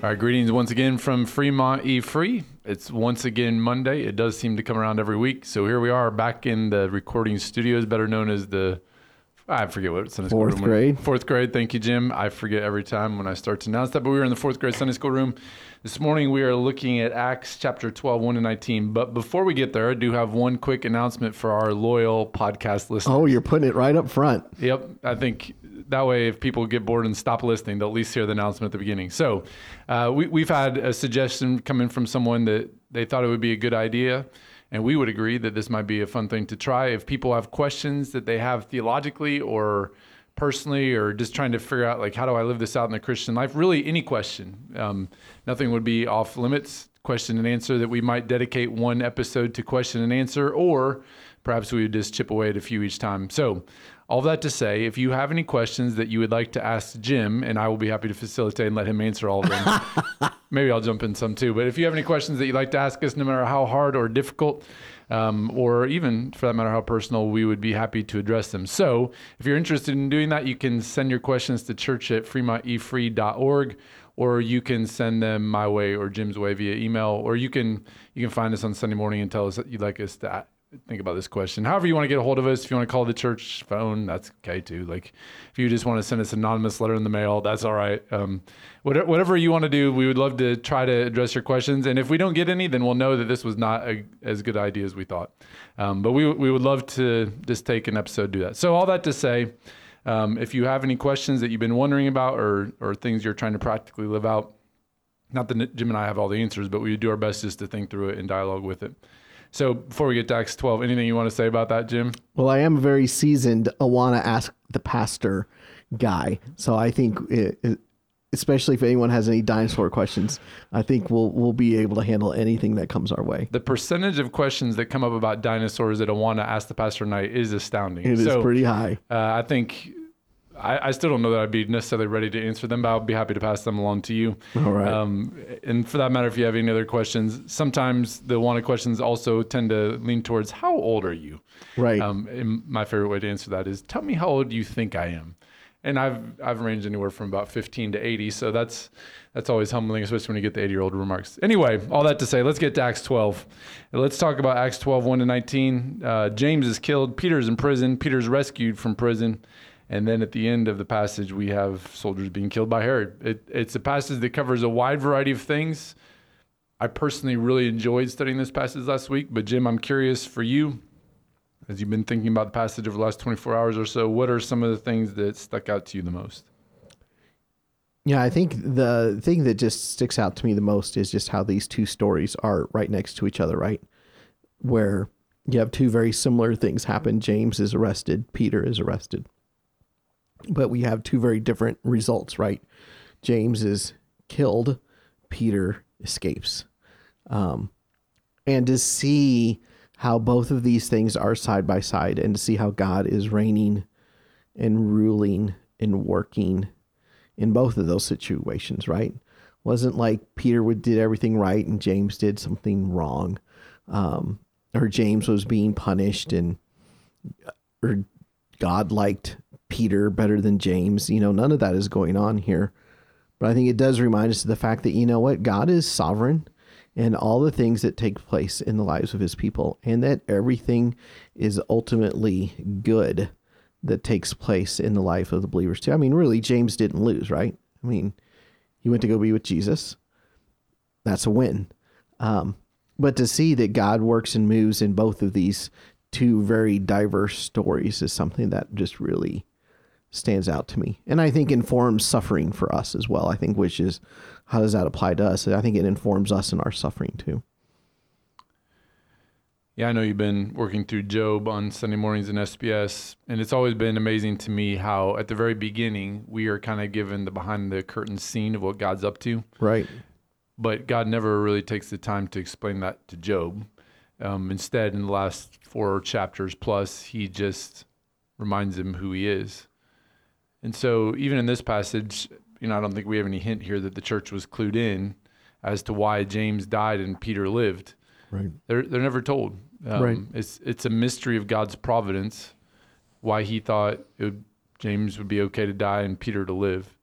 All right, greetings once again from Fremont E Free. It's once again Monday. It does seem to come around every week. So here we are back in the recording studios, better known as the I forget what Sunday school Fourth room. grade. Fourth grade. Thank you, Jim. I forget every time when I start to announce that, but we were in the fourth grade Sunday school room. This morning we are looking at Acts chapter 12, 1 to 19. But before we get there, I do have one quick announcement for our loyal podcast listeners. Oh, you're putting it right up front. Yep. I think that way, if people get bored and stop listening, they'll at least hear the announcement at the beginning. So, uh, we, we've had a suggestion coming from someone that they thought it would be a good idea. And we would agree that this might be a fun thing to try. If people have questions that they have theologically or personally, or just trying to figure out, like, how do I live this out in the Christian life? Really, any question. Um, nothing would be off limits. Question and answer that we might dedicate one episode to question and answer, or perhaps we would just chip away at a few each time. So, all that to say, if you have any questions that you would like to ask Jim, and I will be happy to facilitate and let him answer all of them. Maybe I'll jump in some too. But if you have any questions that you'd like to ask us, no matter how hard or difficult, um, or even for that matter how personal, we would be happy to address them. So if you're interested in doing that, you can send your questions to church at fremontefree.org or you can send them my way or Jim's way via email, or you can you can find us on Sunday morning and tell us that you'd like us to think about this question. However, you want to get a hold of us, if you want to call the church phone, that's okay too. Like if you just want to send us an anonymous letter in the mail, that's all right. Um, whatever, you want to do, we would love to try to address your questions. And if we don't get any, then we'll know that this was not a, as good idea as we thought. Um, but we we would love to just take an episode do that. So all that to say. Um, if you have any questions that you've been wondering about or, or things you're trying to practically live out, not that Jim and I have all the answers, but we do our best just to think through it and dialogue with it. So before we get to Acts 12, anything you want to say about that, Jim? Well, I am a very seasoned Awana Ask the Pastor guy. So I think, it, it, especially if anyone has any dinosaur questions, I think we'll, we'll be able to handle anything that comes our way. The percentage of questions that come up about dinosaurs that Awana Ask the Pastor night is astounding. It is so, pretty high. Uh, I think I, I, still don't know that I'd be necessarily ready to answer them, but I'll be happy to pass them along to you. All right. Um, and for that matter, if you have any other questions, sometimes the wanted questions also tend to lean towards how old are you? Right. Um, and my favorite way to answer that is tell me how old you think I am. And I've I've ranged anywhere from about 15 to 80, so that's that's always humbling, especially when you get the 80 year old remarks. Anyway, all that to say, let's get to Acts 12. Let's talk about Acts 12, 1 to 19. Uh, James is killed. Peter's in prison. Peter's rescued from prison. And then at the end of the passage, we have soldiers being killed by Herod. It, it's a passage that covers a wide variety of things. I personally really enjoyed studying this passage last week, but Jim, I'm curious for you, as you've been thinking about the passage over the last 24 hours or so, what are some of the things that stuck out to you the most? Yeah, I think the thing that just sticks out to me the most is just how these two stories are right next to each other, right? Where you have two very similar things happen. James is arrested, Peter is arrested but we have two very different results, right? James is killed, Peter escapes. Um, and to see how both of these things are side by side and to see how God is reigning and ruling and working in both of those situations, right? Wasn't like Peter would did everything right and James did something wrong. Um, or James was being punished and or God liked Peter better than James. You know, none of that is going on here. But I think it does remind us of the fact that, you know what, God is sovereign and all the things that take place in the lives of his people, and that everything is ultimately good that takes place in the life of the believers too. I mean, really, James didn't lose, right? I mean, he went to go be with Jesus. That's a win. Um, but to see that God works and moves in both of these two very diverse stories is something that just really stands out to me. And I think informs suffering for us as well. I think, which is how does that apply to us? I think it informs us in our suffering too. Yeah, I know you've been working through Job on Sunday mornings in SBS, and it's always been amazing to me how at the very beginning we are kind of given the behind the curtain scene of what God's up to. Right. But God never really takes the time to explain that to Job. Um, instead, in the last four chapters plus, he just reminds him who he is. And so, even in this passage, you know, I don't think we have any hint here that the church was clued in as to why James died and Peter lived. Right. They're they're never told. Um, right. It's it's a mystery of God's providence, why He thought would, James would be okay to die and Peter to live.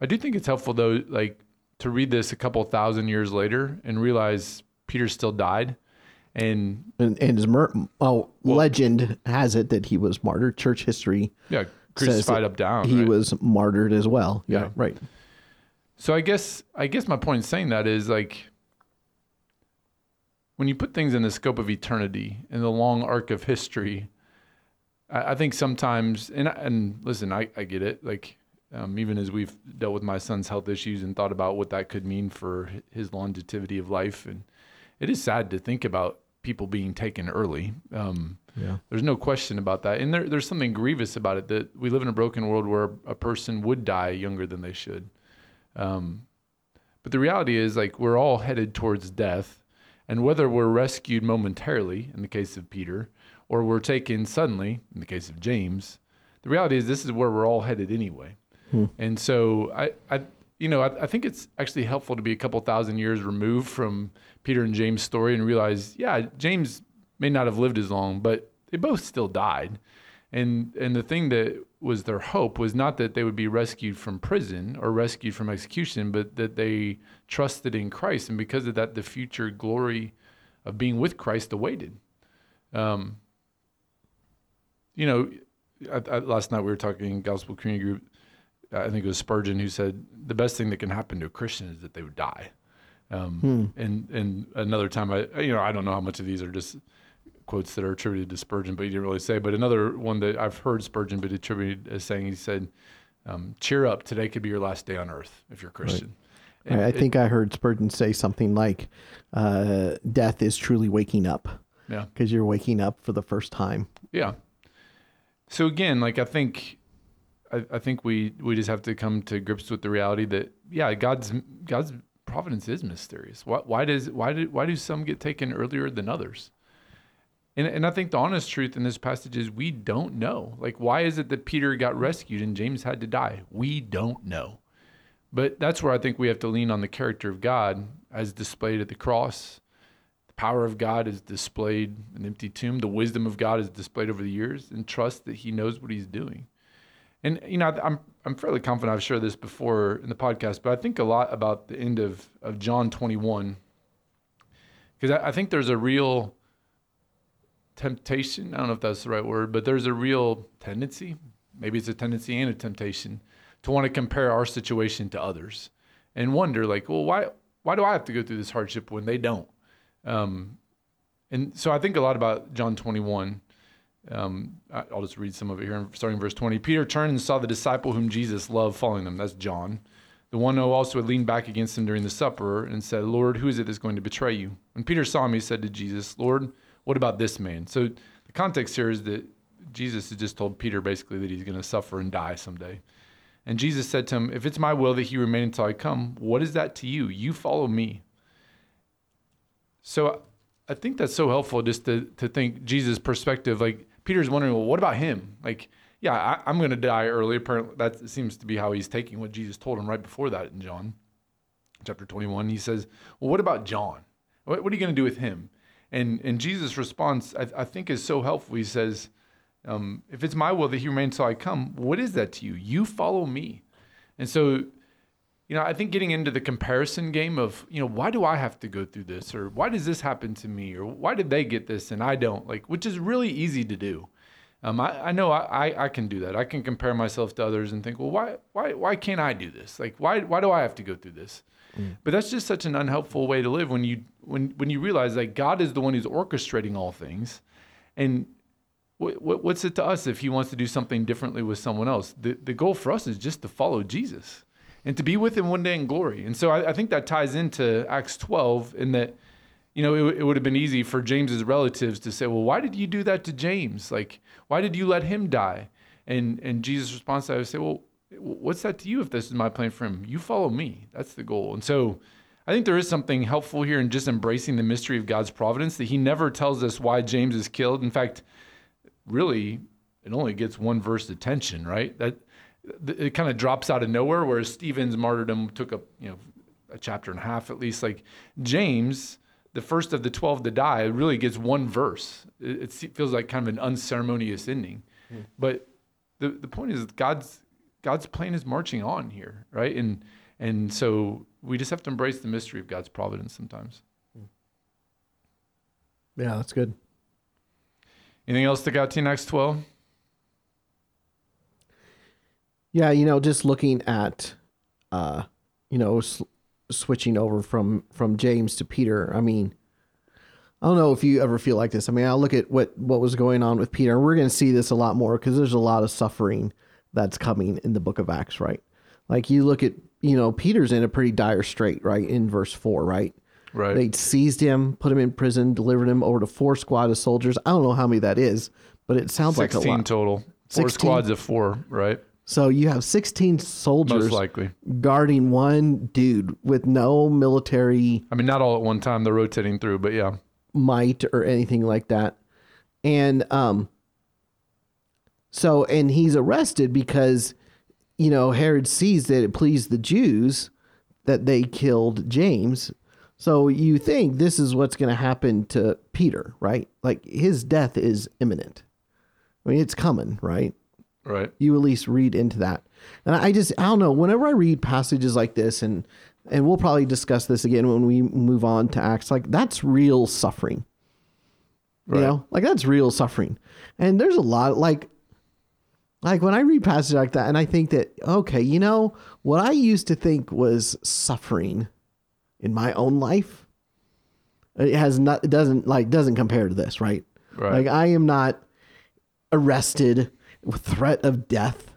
I do think it's helpful though, like to read this a couple thousand years later and realize Peter still died, and And, and his mur- oh, legend has it that he was martyred. Church history yeah, says crucified up down. He right? was martyred as well. Yeah, Yeah. right. So I guess I guess my point in saying that is like when you put things in the scope of eternity in the long arc of history, I, I think sometimes and and listen, I, I get it. Like um, even as we've dealt with my son's health issues and thought about what that could mean for his longevity of life, and it is sad to think about people being taken early. Um, Yeah. there's no question about that. And there, there's something grievous about it that we live in a broken world where a person would die younger than they should. Um, but the reality is, like, we're all headed towards death. And whether we're rescued momentarily, in the case of Peter, or we're taken suddenly, in the case of James, the reality is this is where we're all headed anyway. And so I, I you know, I, I think it's actually helpful to be a couple thousand years removed from Peter and James' story and realize, yeah, James may not have lived as long, but they both still died. And and the thing that was their hope was not that they would be rescued from prison or rescued from execution, but that they trusted in Christ, and because of that, the future glory of being with Christ awaited. Um, you know, I, I, last night we were talking Gospel Community Group. I think it was Spurgeon who said the best thing that can happen to a Christian is that they would die. Um, And and another time, I you know I don't know how much of these are just quotes that are attributed to Spurgeon, but he didn't really say. But another one that I've heard Spurgeon but attributed as saying, he said, um, "Cheer up, today could be your last day on earth if you're a Christian." And I, I it- think I heard Spurgeon say something like, uh, "Death is truly waking up yeah. because you're waking up for the first time." Yeah. So again, like I think, I, I think we we just have to come to grips with the reality that yeah, God's God's providence is mysterious. Why why does why do why do some get taken earlier than others? And and I think the honest truth in this passage is we don't know. Like why is it that Peter got rescued and James had to die? We don't know. But that's where I think we have to lean on the character of God as displayed at the cross. The power of God is displayed in the empty tomb. The wisdom of God is displayed over the years, and trust that He knows what He's doing. And you know, I'm I'm fairly confident I've shared this before in the podcast, but I think a lot about the end of of John 21 because I, I think there's a real temptation. I don't know if that's the right word, but there's a real tendency. Maybe it's a tendency and a temptation to want to compare our situation to others and wonder, like, well, why why do I have to go through this hardship when they don't? Um, and so I think a lot about John 21. Um, I'll just read some of it here, starting in verse 20. Peter turned and saw the disciple whom Jesus loved following them. That's John. The one who also had leaned back against him during the supper and said, Lord, who is it that's going to betray you? When Peter saw him, he said to Jesus, Lord, what about this man? So the context here is that Jesus has just told Peter basically that he's going to suffer and die someday. And Jesus said to him, If it's my will that he remain until I come, what is that to you? You follow me. So I think that's so helpful just to, to think Jesus' perspective. Like Peter's wondering, well, what about him? Like, yeah, I, I'm going to die early. Apparently, that seems to be how he's taking what Jesus told him right before that in John chapter 21. He says, well, what about John? What, what are you going to do with him? And and Jesus' response, I, I think, is so helpful. He says, um, if it's my will that he remains until I come, what is that to you? You follow me. And so you know, I think getting into the comparison game of, you know, why do I have to go through this? Or why does this happen to me? Or why did they get this and I don't? Like, which is really easy to do. Um, I, I know I, I, I can do that. I can compare myself to others and think, well, why, why, why can't I do this? Like, why, why do I have to go through this? But that's just such an unhelpful way to live when you, when, when you realize that God is the one who's orchestrating all things. And what, what, what's it to us if he wants to do something differently with someone else? The, the goal for us is just to follow Jesus and to be with him one day in glory. And so I, I think that ties into Acts 12 in that, you know, it, it would have been easy for James's relatives to say, well, why did you do that to James? Like, why did you let him die? And, and Jesus' response, I would say, well, what's that to you if this is my plan for him? You follow me. That's the goal. And so I think there is something helpful here in just embracing the mystery of God's providence that he never tells us why James is killed. In fact, really, it only gets one verse attention, right? That it kind of drops out of nowhere. Whereas Stephen's martyrdom took a you know a chapter and a half at least. Like James, the first of the twelve to die, really gets one verse. It, it feels like kind of an unceremonious ending, hmm. but the the point is God's God's plan is marching on here, right? And And so we just have to embrace the mystery of God's providence sometimes. Hmm. Yeah, that's good. Anything else stick out to next 12? Yeah, you know, just looking at, uh, you know, s- switching over from from James to Peter. I mean, I don't know if you ever feel like this. I mean, I look at what what was going on with Peter, and we're going to see this a lot more because there's a lot of suffering that's coming in the Book of Acts, right? Like you look at, you know, Peter's in a pretty dire strait, right? In verse four, right? Right. They seized him, put him in prison, delivered him over to four squad of soldiers. I don't know how many that is, but it sounds like a 16 lot. total. Four 16? squads of four, right? So you have 16 soldiers Most likely. guarding one dude with no military I mean, not all at one time. They're rotating through, but yeah. might or anything like that. And um so and he's arrested because you know Herod sees that it pleased the Jews that they killed James. So you think this is what's going to happen to Peter, right? Like his death is imminent. I mean, it's coming, right? Right. you at least read into that. And I just I don't know. Whenever I read passages like this, and and we'll probably discuss this again when we move on to Acts, like that's real suffering. Right. You know, like that's real suffering. And there's a lot like like when I read passages like that, and I think that okay, you know what I used to think was suffering in my own life, it has not. It doesn't like doesn't compare to this, right? Right. Like I am not arrested threat of death.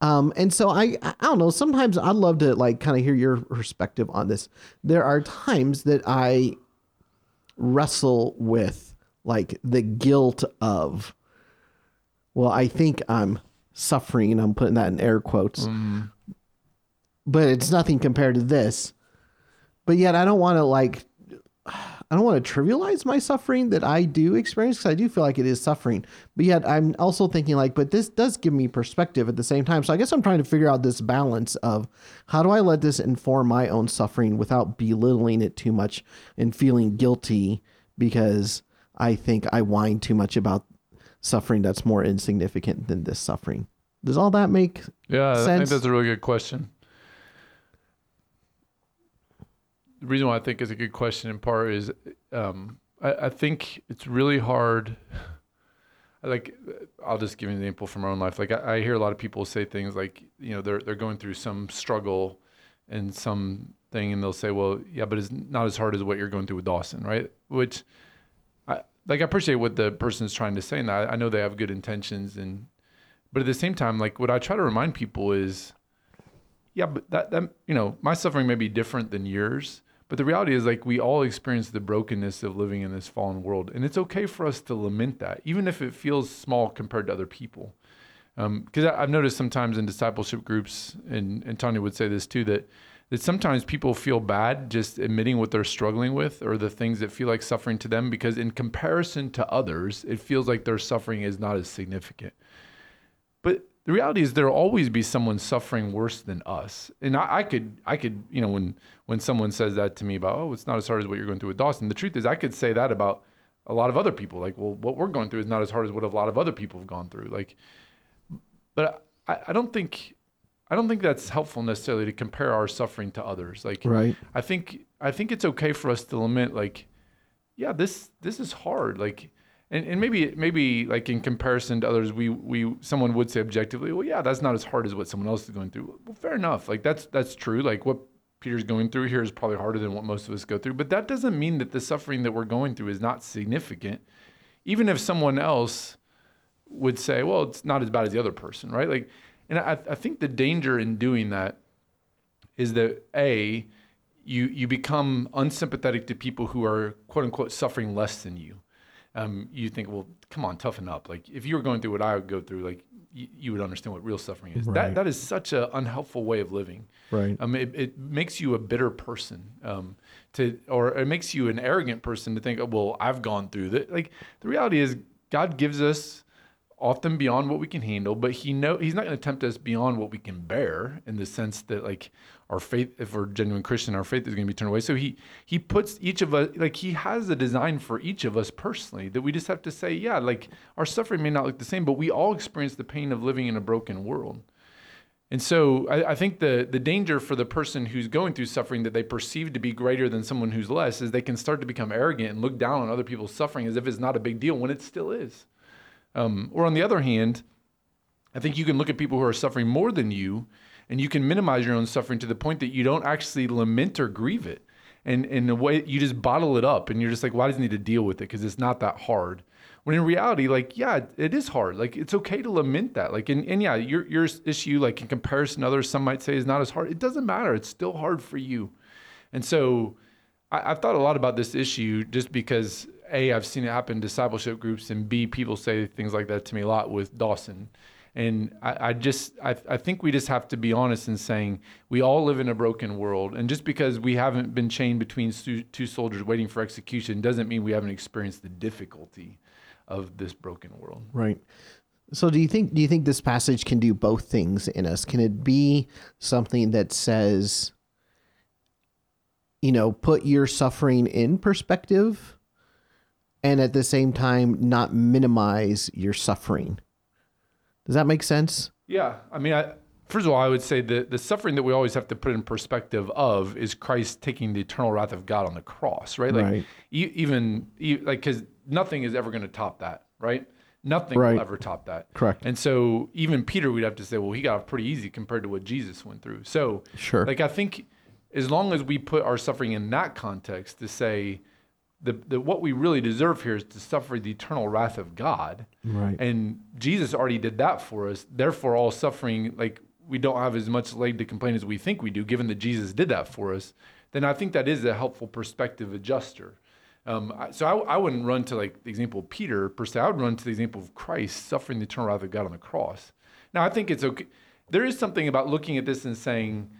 Um, and so I, I don't know. Sometimes I'd love to like kind of hear your perspective on this. There are times that I wrestle with like the guilt of, well, I think I'm suffering, I'm putting that in air quotes, but it's nothing compared to this. But yet I don't want to like I don't want to trivialize my suffering that I do experience because I do feel like it is suffering. But yet I'm also thinking like, but this does give me perspective at the same time. So I guess I'm trying to figure out this balance of how do I let this inform my own suffering without belittling it too much and feeling guilty because I think I whine too much about suffering that's more insignificant than this suffering. Does all that make Yeah, I think sense? that's a really good question. The reason why I think it's a good question in part is um, I, I think it's really hard. Like, I'll just give an example from our own life. Like, I, I hear a lot of people say things like, you know, they're they're going through some struggle and some thing, and they'll say, "Well, yeah, but it's not as hard as what you're going through with Dawson, right?" Which, I like. I appreciate what the person is trying to say, and I, I know they have good intentions, and but at the same time, like what I try to remind people is, yeah, but that that you know, my suffering may be different than yours, but the reality is like we all experience the brokenness of living in this fallen world, and it's okay for us to lament that, even if it feels small compared to other people. Um, because I I've noticed sometimes in discipleship groups, and and Tanya would say this too that that sometimes people feel bad just admitting what they're struggling with or the things that feel like suffering to them because in comparison to others, it feels like their suffering is not as significant. But the reality is there'll always be someone suffering worse than us. And I, I could I could, you know, when when someone says that to me about, oh, it's not as hard as what you're going through with Dawson, the truth is I could say that about a lot of other people. Like, well, what we're going through is not as hard as what a lot of other people have gone through. Like but I, I don't think I don't think that's helpful necessarily to compare our suffering to others. Like right? I think I think it's okay for us to lament like, yeah, this this is hard. Like and, and maybe maybe like in comparison to others, we we someone would say objectively, well, yeah, that's not as hard as what someone else is going through. Well, fair enough. Like that's that's true. Like what Peter's going through here is probably harder than what most of us go through. But that doesn't mean that the suffering that we're going through is not significant. Even if someone else would say, well, it's not as bad as the other person, right? Like, and I, I think the danger in doing that is that a you you become unsympathetic to people who are quote unquote suffering less than you. Um, you think, well, come on, toughen up. Like if you were going through what I would go through, like you, you would understand what real suffering is. Right. That that is such an unhelpful way of living. Right. Um, it, it makes you a bitter person, um, to or it makes you an arrogant person to think, oh, well, I've gone through that. Like the reality is, God gives us often beyond what we can handle, but He know He's not going to tempt us beyond what we can bear. In the sense that, like our faith, if we're genuine Christian, our faith is going to be turned away. So He He puts each of us, like He has a design for each of us personally that we just have to say, yeah, like our suffering may not look the same, but we all experience the pain of living in a broken world. And so I, I, think the the danger for the person who's going through suffering that they perceive to be greater than someone who's less is they can start to become arrogant and look down on other people's suffering as if it's not a big deal when it still is. Um, or on the other hand, I think you can look at people who are suffering more than you and you can minimize your own suffering to the point that you don't actually lament or grieve it. And in a way, you just bottle it up and you're just like, why does he need to deal with it? Because it's not that hard. When in reality, like, yeah, it is hard. Like, it's okay to lament that. Like, and, and yeah, your, your issue, like in comparison to others, some might say is not as hard. It doesn't matter. It's still hard for you. And so I, I've thought a lot about this issue just because A, I've seen it happen in discipleship groups, and B, people say things like that to me a lot with Dawson. And I, I just, I, I think we just have to be honest in saying we all live in a broken world. And just because we haven't been chained between two soldiers waiting for execution doesn't mean we haven't experienced the difficulty of this broken world. Right. So do you think do you think this passage can do both things in us? Can it be something that says you know, put your suffering in perspective and at the same time not minimize your suffering? Does that make sense? Yeah. I mean, I, first of all, I would say that the suffering that we always have to put in perspective of is Christ taking the eternal wrath of God on the cross, right? Like right. E- even e- like because nothing is ever going to top that, right? Nothing right. will ever top that. Correct. And so even Peter, we'd have to say, well, he got off pretty easy compared to what Jesus went through. So sure, like I think as long as we put our suffering in that context to say the, the what we really deserve here is to suffer the eternal wrath of God. Right. And Jesus already did that for us. Therefore, all suffering, like we don't have as much leg to complain as we think we do, given that Jesus did that for us. Then I think that is a helpful perspective adjuster. Um, so I, I, wouldn't run to like the example of Peter per se. I would run to the example of Christ suffering the eternal wrath of God on the cross. Now I think it's okay. There is something about looking at this and saying,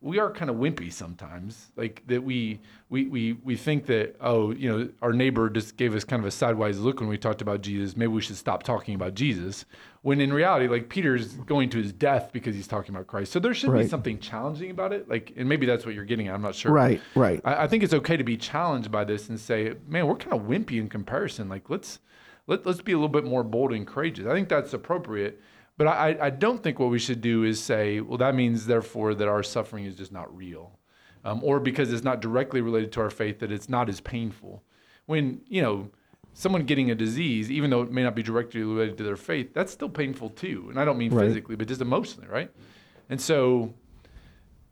we are kind of wimpy sometimes like that we we we we think that oh you know our neighbor just gave us kind of a sideways look when we talked about jesus maybe we should stop talking about jesus when in reality like peter's going to his death because he's talking about christ. So there should right. be something challenging about it like and maybe that's what you're getting at i'm not sure. Right right. I, I think it's okay to be challenged by this and say man we're kind of wimpy in comparison like let's let, let's be a little bit more bold and courageous. I think that's appropriate but I, I don't think what we should do is say, well, that means therefore that our suffering is just not real, um, or because it's not directly related to our faith that it's not as painful. When you know someone getting a disease, even though it may not be directly related to their faith, that's still painful too. And I don't mean right. physically, but just emotionally, right? And so,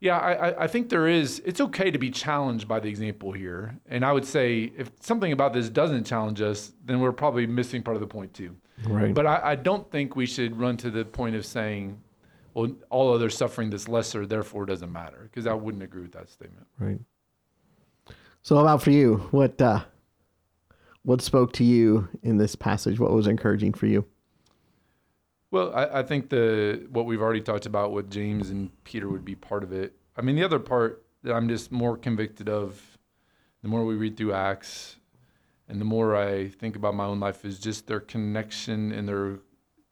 yeah, I, I think there is. It's okay to be challenged by the example here, and I would say if something about this doesn't challenge us, then we're probably missing part of the point too. Right. But I, I don't think we should run to the point of saying, well, all other suffering that's lesser, therefore doesn't matter, because I wouldn't agree with that statement. Right. So, about for you, what uh, what spoke to you in this passage? What was encouraging for you? Well, I, I think the what we've already talked about with James and Peter would be part of it. I mean, the other part that I'm just more convicted of, the more we read through Acts, and the more I think about my own life is just their connection and their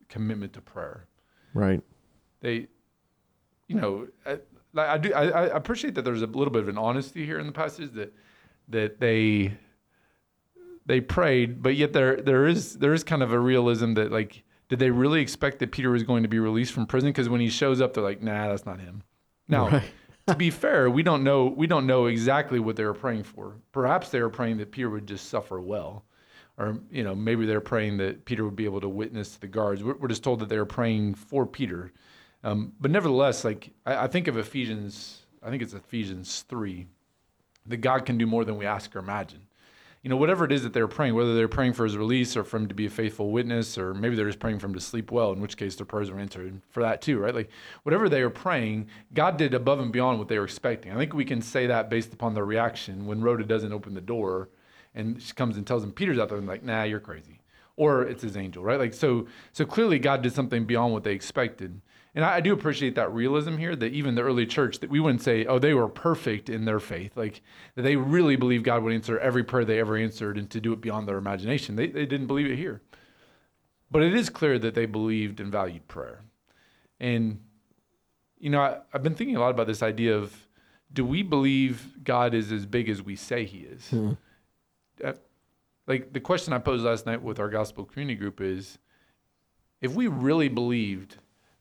commitment to prayer. Right. They, you know, I, I do. I, I appreciate that there's a little bit of an honesty here in the passage that that they they prayed, but yet there there is there is kind of a realism that like, did they really expect that Peter was going to be released from prison? Because when he shows up, they're like, nah, that's not him. Now, right to be fair, we don't know we don't know exactly what they were praying for. Perhaps they were praying that Peter would just suffer well, or you know maybe they're praying that Peter would be able to witness to the guards. We're, we're just told that they were praying for Peter, um, but nevertheless, like I, I think of Ephesians, I think it's Ephesians three, that God can do more than we ask or imagine you know, whatever it is that they're praying, whether they're praying for his release or for him to be a faithful witness, or maybe they're just praying for him to sleep well, in which case their prayers are answered for that too, right? Like whatever they are praying, God did above and beyond what they were expecting. I think we can say that based upon their reaction when Rhoda doesn't open the door and she comes and tells him Peter's out there and like, nah, you're crazy. Or it's his angel, right? Like so so clearly God did something beyond what they expected. And I, I, do appreciate that realism here that even the early church, that we wouldn't say, oh, they were perfect in their faith. Like that they really believed God would answer every prayer they ever answered and to do it beyond their imagination. They, they didn't believe it here. But it is clear that they believed and valued prayer. And, you know, I, I've been thinking a lot about this idea of do we believe God is as big as we say he is? Hmm. Uh, like the question I posed last night with our gospel community group is if we really believed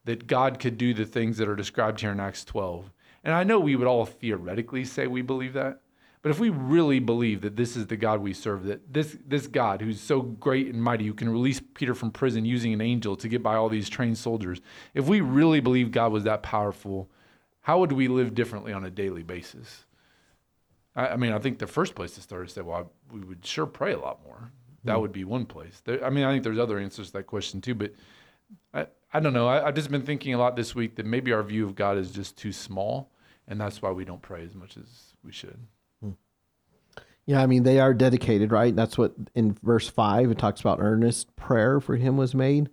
that God could do the things that are described here in Acts 12. And I know we would all theoretically say we believe that. But if we really believe that this is the God we serve, that this, this God who's so great and mighty, who can release Peter from prison using an angel to get by all these trained soldiers, if we really believe God was that powerful, how would we live differently on a daily basis? I, I mean, I think the first place to start is say, well, we would sure pray a lot more. That mm would be one place. There, I mean, I think there's other answers to that question too, but I, I don't know. I, I've just been thinking a lot this week that maybe our view of God is just too small, and that's why we don't pray as much as we should. Yeah, I mean they are dedicated, right? That's what in verse five it talks about earnest prayer for him was made.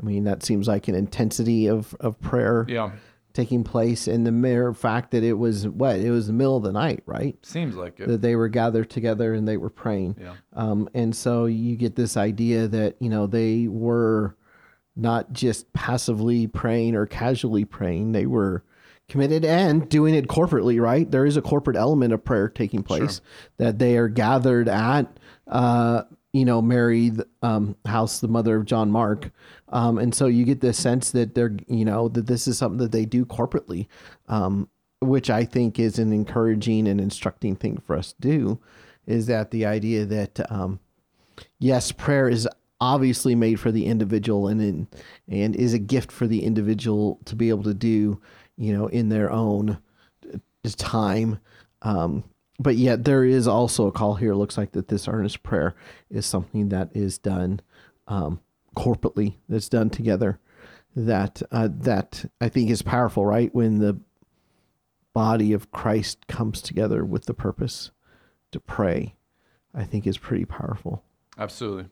I mean that seems like an intensity of of prayer. Yeah. Taking place in the mere fact that it was what it was the middle of the night, right? Seems like it. That they were gathered together and they were praying. Yeah. Um, and so you get this idea that you know they were not just passively praying or casually praying; they were committed and doing it corporately, right? There is a corporate element of prayer taking place sure. that they are gathered at, uh, you know, Mary um, house, the mother of John Mark. Um, and so you get the sense that they're, you know, that this is something that they do corporately, um, which I think is an encouraging and instructing thing for us to do. Is that the idea that, um, yes, prayer is obviously made for the individual and in, and is a gift for the individual to be able to do you know, in their own time. Um, but yet there is also a call here. It looks like that this earnest prayer is something that is done um, corporately, that's done together. That uh, that I think is powerful, right? When the body of Christ comes together with the purpose to pray, I think is pretty powerful. Absolutely.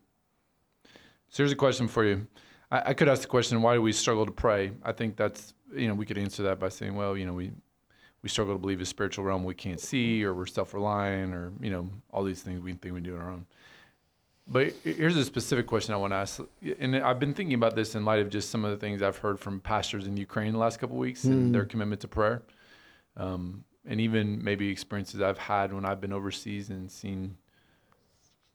So here's a question for you. I, I could ask the question, why do we struggle to pray? I think that's you know, we could answer that by saying, well, you know, we we struggle to believe a spiritual realm we can't see, or we're self-reliant, or you know, all these things we think we do on our own. But here's a specific question I want to ask, and I've been thinking about this in light of just some of the things I've heard from pastors in Ukraine the last couple of weeks mm. and their hmm. commitment to prayer, um, and even maybe experiences I've had when I've been overseas and seen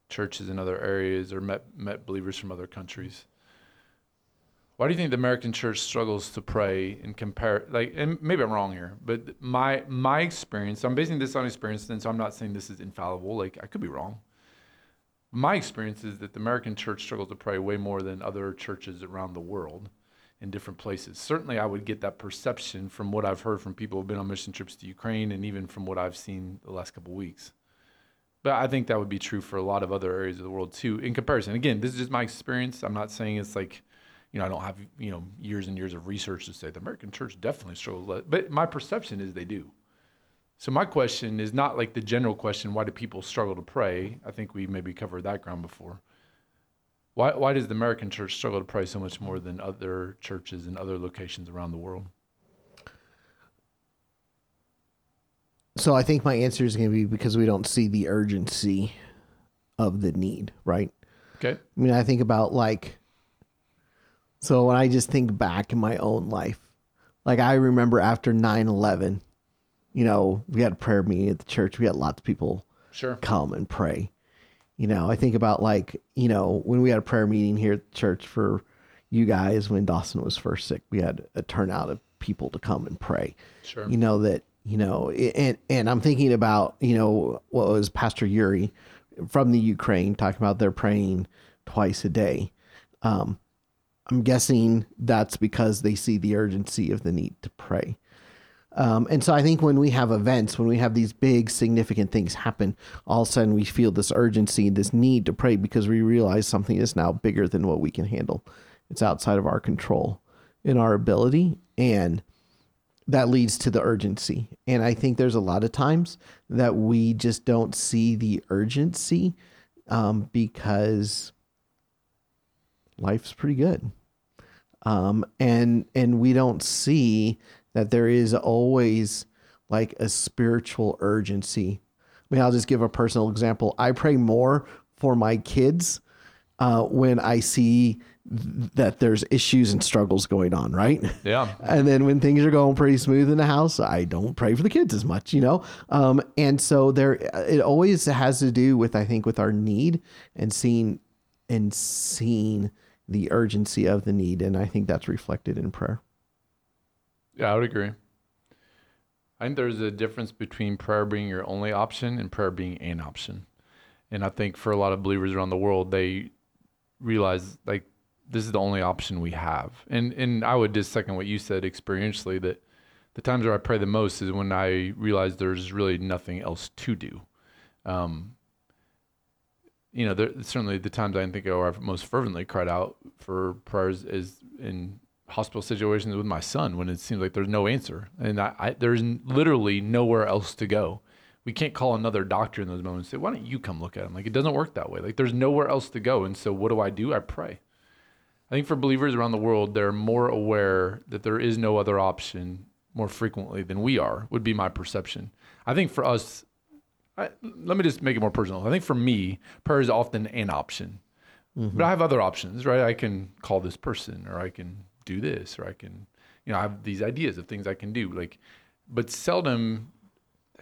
churches in other areas or met met believers from other countries. Why do you think the American church struggles to pray and compare? Like, and maybe I'm wrong here, but my my experience, I'm basing this on experience, and so I'm not saying this is infallible. Like, I could be wrong. My experience is that the American church struggles to pray way more than other churches around the world in different places. Certainly, I would get that perception from what I've heard from people who've been on mission trips to Ukraine, and even from what I've seen the last couple of weeks. But I think that would be true for a lot of other areas of the world too. In comparison, again, this is just my experience. I'm not saying it's like you know, I don't have, you know, years and years of research to say the American church definitely struggles, but my perception is they do. So my question is not like the general question, why do people struggle to pray? I think we maybe covered that ground before. Why, why does the American church struggle to pray so much more than other churches in other locations around the world? So I think my answer is going to be because we don't see the urgency of the need, right? Okay. I mean, I think about like so when I just think back in my own life, like I remember after 9 11, you know, we had a prayer meeting at the church. We had lots of people sure. come and pray. You know, I think about like, you know, when we had a prayer meeting here at the church for you guys when Dawson was first sick, we had a turnout of people to come and pray. Sure. You know, that, you know, and, and I'm thinking about, you know, what was Pastor Yuri from the Ukraine talking about they're praying twice a day. Um, I'm guessing that's because they see the urgency of the need to pray. Um, and so I think when we have events, when we have these big significant things happen, all of a sudden we feel this urgency, this need to pray because we realize something is now bigger than what we can handle. It's outside of our control in our ability. And that leads to the urgency. And I think there's a lot of times that we just don't see the urgency um, because life's pretty good. Um, and and we don't see that there is always like a spiritual urgency. I mean, I'll just give a personal example. I pray more for my kids uh, when I see that there's issues and struggles going on, right? Yeah. And then when things are going pretty smooth in the house, I don't pray for the kids as much, you know. Um, and so there, it always has to do with I think with our need and seeing and seeing the urgency of the need. And I think that's reflected in prayer. Yeah, I would agree. I think there's a difference between prayer being your only option and prayer being an option. And I think for a lot of believers around the world, they realize like this is the only option we have. And and I would just second what you said experientially that the times where I pray the most is when I realize there's really nothing else to do. Um, you know, there, certainly the times I think I've most fervently cried out for prayers is in hospital situations with my son when it seems like there's no answer and I, I, there's literally nowhere else to go. We can't call another doctor in those moments. Say, why don't you come look at him? Like it doesn't work that way. Like there's nowhere else to go. And so what do I do? I pray. I think for believers around the world, they're more aware that there is no other option more frequently than we are. Would be my perception. I think for us, I, let me just make it more personal. I think for me, prayer is often an option, mm-hmm. but I have other options, right? I can call this person, or I can do this or I can, you know, I have these ideas of things I can do. Like, but seldom,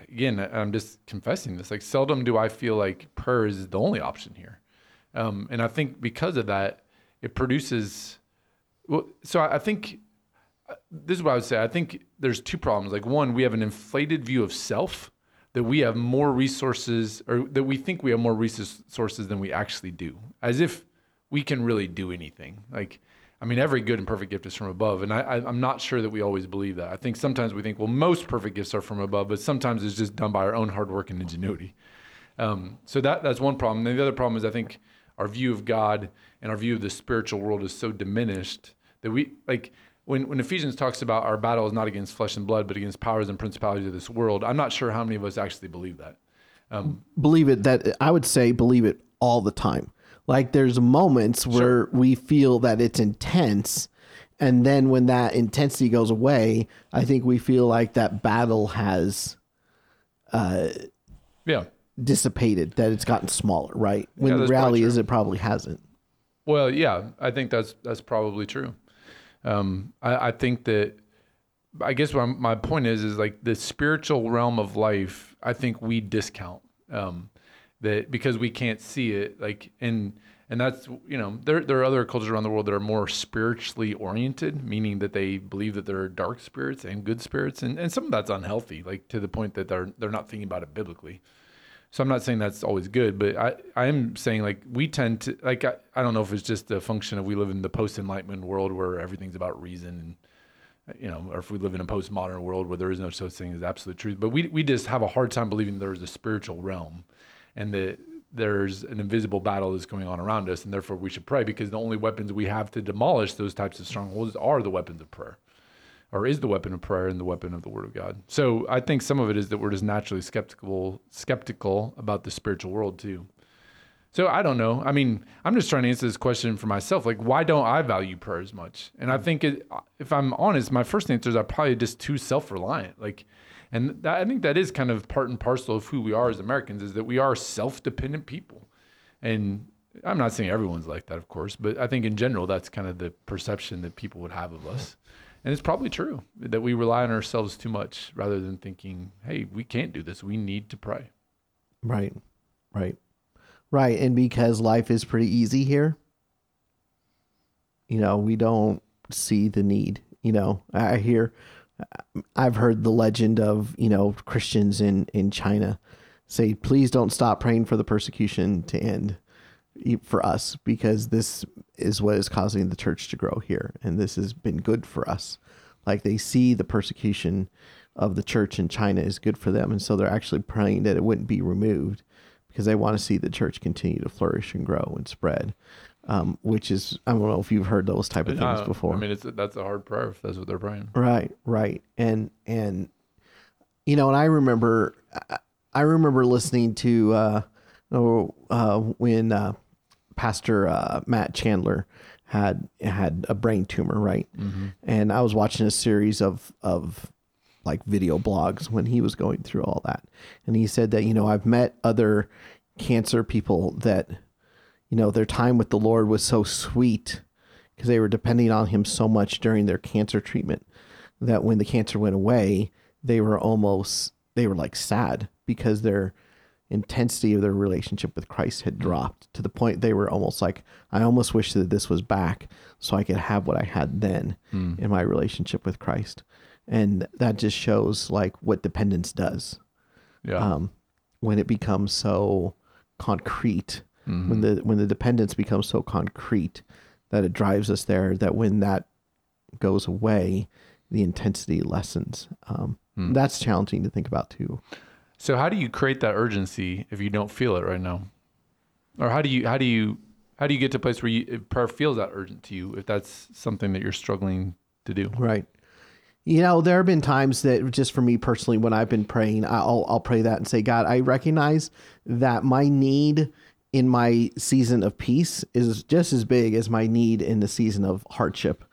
again, I'm just confessing this. Like, seldom do I feel like prayer is the only option here. Um, and I think because of that, it produces. Well, so I, think uh, this is what I would say. I think there's two problems. Like, one, we have an inflated view of self that we have more resources or that we think we have more resources than we actually do, as if we can really do anything. Like, I mean, every good and perfect gift is from above. And I, am not sure that we always believe that. I think sometimes we think, well, most perfect gifts are from above, but sometimes it's just done by our own hard work and ingenuity. Um, so that that's one problem. And the other problem is I think our view of God and our view of the spiritual world is so diminished that we like when, when Ephesians talks about our battle is not against flesh and blood, but against powers and principalities of this world, I'm not sure how many of us actually believe that. Um, believe it that I would say believe it all the time. Like there's moments where sure. we feel that it's intense. And then when that intensity goes away, I think we feel like that battle has uh yeah dissipated, that it's gotten smaller, right? When yeah, the reality is it probably hasn't. Well, yeah, I think that's that's probably true. Um, I, I think that I guess what my point is is like the spiritual realm of life. I think we discount. Um, that because we can't see it like and and that's you know there there are other cultures around the world that are more spiritually oriented meaning that they believe that there are dark spirits and good spirits and, and some of that's unhealthy like to the point that they're they're not thinking about it biblically so i'm not saying that's always good but i i am saying like we tend to like i, I don't know if it's just a function of we live in the post enlightenment world where everything's about reason and you know, or if we live in a postmodern world where there is no such thing as absolute truth, but we we just have a hard time believing there is a spiritual realm and that there's an invisible battle that's going on around us, and therefore we should pray because the only weapons we have to demolish those types of strongholds are the weapons of prayer, or is the weapon of prayer and the weapon of the Word of God. So I think some of it is that we're just naturally skeptical, skeptical about the spiritual world too. So I don't know. I mean, I'm just trying to answer this question for myself. Like, why don't I value prayer as much? And I think, it, if I'm honest, my first answer is I'm probably just too self-reliant. Like, and that, I think that is kind of part and parcel of who we are as Americans is that we are self-dependent people. And I'm not saying everyone's like that, of course, but I think in general that's kind of the perception that people would have of us. And it's probably true that we rely on ourselves too much rather than thinking, "Hey, we can't do this. We need to pray." Right. Right. Right, and because life is pretty easy here, you know, we don't see the need. You know, I hear I've heard the legend of you know Christians in in China say, "Please don't stop praying for the persecution to end for us, because this is what is causing the church to grow here, and this has been good for us." Like they see the persecution of the church in China is good for them, and so they're actually praying that it wouldn't be removed because they want to see the church continue to flourish and grow and spread um, which is I don't know if you've heard those type of things uh, before. I mean, it's that's a hard prayer if that's what they're praying. Right, right, and and you know, and I remember I remember listening to uh, oh, uh, when uh, Pastor uh, Matt Chandler had had a brain tumor, right? Mm-hmm. And I was watching a series of of like video blogs when he was going through all that, and he said that you know I've met other cancer people that you know, their time with the Lord was so sweet because they were depending on Him so much during their cancer treatment that when the cancer went away, they were almost, they were like sad because their intensity of their relationship with Christ had dropped to the point they were almost like, I almost wish that this was back so I could have what I had then mm. in my relationship with Christ. and that just shows like what dependence does Yeah. um, when it becomes so concrete Mm-hmm. when the when the dependence becomes so concrete that it drives us there that when that goes away the intensity lessens um, Hmm. that's challenging to think about too So how do you create that urgency if you don't feel it right now? Or how do you how do you how do you get to a place where you, prayer feels that urgent to you if that's something that you're struggling to do? Right. You know, there have been times that just for me personally, when I've been praying, I'll I'll pray that and say, God, I recognize that my need in my season of peace is just as big as my need in the season of hardship.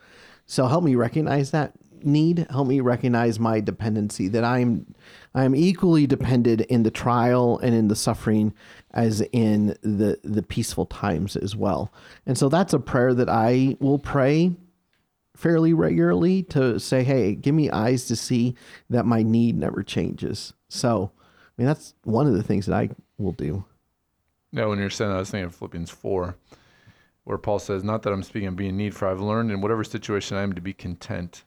So help me recognize that need. Help me recognize my dependency that I'm I'm equally dependent in the trial and in the suffering as in the the peaceful times as well. And so that's a prayer that I will pray fairly regularly to say, hey, give me eyes to see that my need never changes. So, I mean, that's one of the things that I will do. Yeah, when you're saying that, I was thinking of Philippians 4, where Paul says, Not that I'm speaking of being in need, for I've learned in whatever situation I am to be content.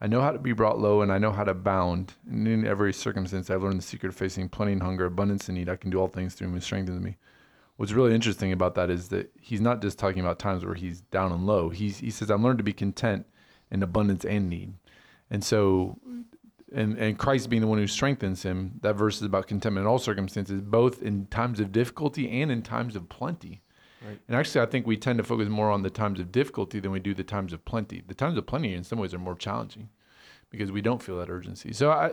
I know how to be brought low, and I know how to abound. And in every circumstance, I've learned the secret of facing plenty and hunger, abundance and need. I can do all things through him who strengthens me. What's really interesting about that is that he's not just talking about times where he's down and low. He's, he says, I've learned to be content in abundance and need. And so, and, and Christ being the one who strengthens him, that verse is about contentment in all circumstances, both in times of difficulty and in times of plenty. Right. And actually, I think we tend to focus more on the times of difficulty than we do the times of plenty. The times of plenty, in some ways, are more challenging because we don't feel that urgency. So, I,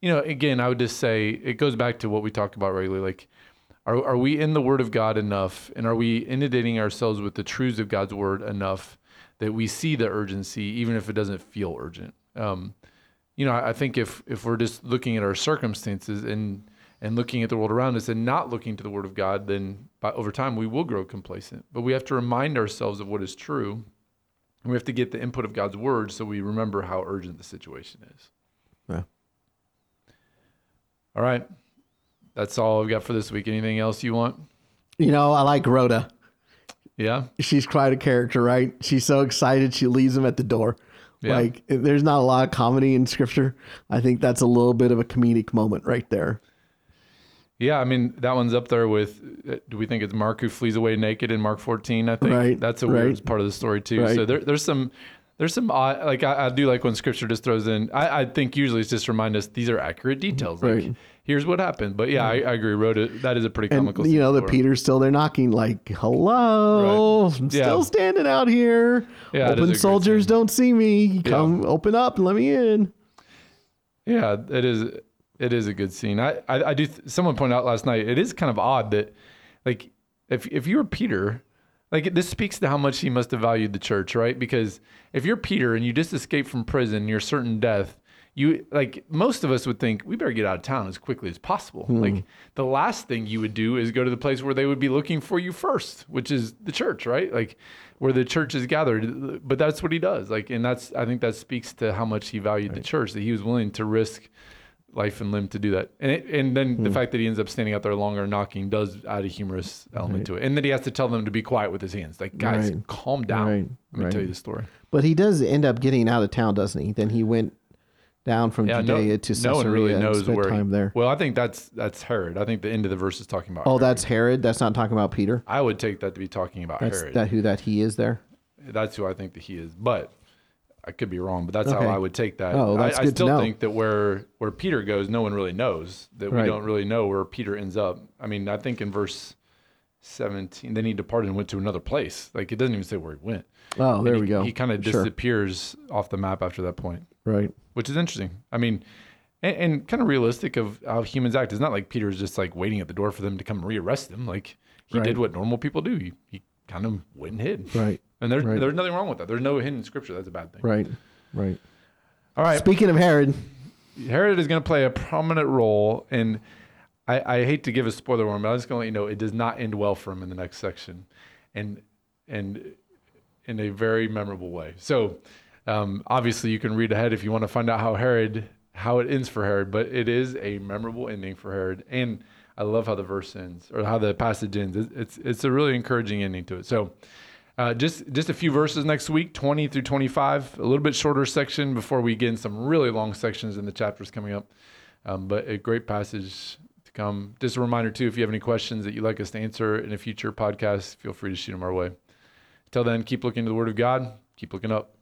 you know, again, I would just say it goes back to what we talk about regularly. Like, are, are we in the Word of God enough? And are we inundating ourselves with the truths of God's Word enough that we see the urgency, even if it doesn't feel urgent? Um, you know, I I think if if we're just looking at our circumstances and and looking at the world around us and not looking to the Word of God, then by, over time we will grow complacent. But we have to remind ourselves of what is true. And we have to get the input of God's Word so we remember how urgent the situation is. Yeah. All right. That's all I've got for this week. Anything else you want? You know, I like Rhoda. Yeah. She's quite a character, right? She's so excited she leaves him at the door. Yeah. Like, there's not a lot of comedy in scripture. I think that's a little bit of a comedic moment right there. Yeah, I mean that one's up there with. uh, Do we think it's Mark who flees away naked in Mark 14? I think Right, that's a weird right. part of the story too. Right. So there, there's some, there's some odd, like I, I do like when Scripture just throws in. I, I think usually it's just remind us these are accurate details. Like Right. here's what happened. But yeah, I, I agree. Rhoda, that is a pretty And you know, the. Peter's still there knocking, like, hello, I'm Yeah. still standing out here. Yeah, it Open soldiers don't see me. Come open up and let me in. Yeah, it is. It is a good scene. I, I, I do. Th- someone pointed out last night. It is kind of odd that, like, if if you were Peter, like this speaks to how much he must have valued the church, right? Because if you're Peter and you just escaped from prison, you're certain death. You like most of us would think we better get out of town as quickly as possible. Hmm. Like the last thing you would do is go to the place where they would be looking for you first, which is the church, right? Like where the church is gathered. But that's what he does. Like, and that's I think that speaks to how much he valued the church that he was willing to risk life and limb to do that. And it, and then the hmm. fact that he ends up standing out there longer knocking does add a humorous element to it. And then he has to tell them to be quiet with his hands. Like, guys, Right. calm down. Right. Let me Right. tell you the story. But he does end up getting out of town, doesn't he? Then he went down from Yeah, no, Judea to Caesarea no one really and knows spent where time he, there. Well, I think that's that's Herod. I think the end of the verse is talking about. Oh, Herod. that's Herod. That's not talking about Peter. I would take that to be talking about That's Herod. that who that he is there. That's who I think that he is. But I could be wrong. But that's Okay. how I would take that. Oh, that's I, I good to still know. think that where where Peter goes, no one really knows. That we don't really know where Peter ends up. I mean, I think in verse seventeen, then he departed and went to another place. Like it doesn't even say where he went. Oh, And there he, we go. He kind of Sure. disappears off the map after that point, Right. which is interesting. I mean. And, and kind of realistic of how humans act. It's not like Peter's just like waiting at the door for them to come rearrest him. Like he Right. did what normal people do. He, he kind of went and hid. Right. And there's Right. there's nothing wrong with that. There's no hidden scripture. That's a bad thing. Right. Right. All right. Speaking of Herod, Herod is going to play a prominent role, and I, I hate to give a spoiler warning, but I'm just going to let you know it does not end well for him in the next section, and and in a very memorable way. So um, obviously, you can read ahead if you want to find out how Herod how it ends for Herod, but it is a memorable ending for Herod, and I love how the verse ends or how the passage ends. It's, it's a really encouraging ending to it. So. Uh, just just a few verses next week, 20 through 25, a little bit shorter section before we get in some really long sections in the chapters coming up. Um, but a great passage to come. Just a reminder too, if you have any questions that you'd like us to answer in a future podcast, feel free to shoot them our way. Until then, keep looking to the Word of God. Keep looking up.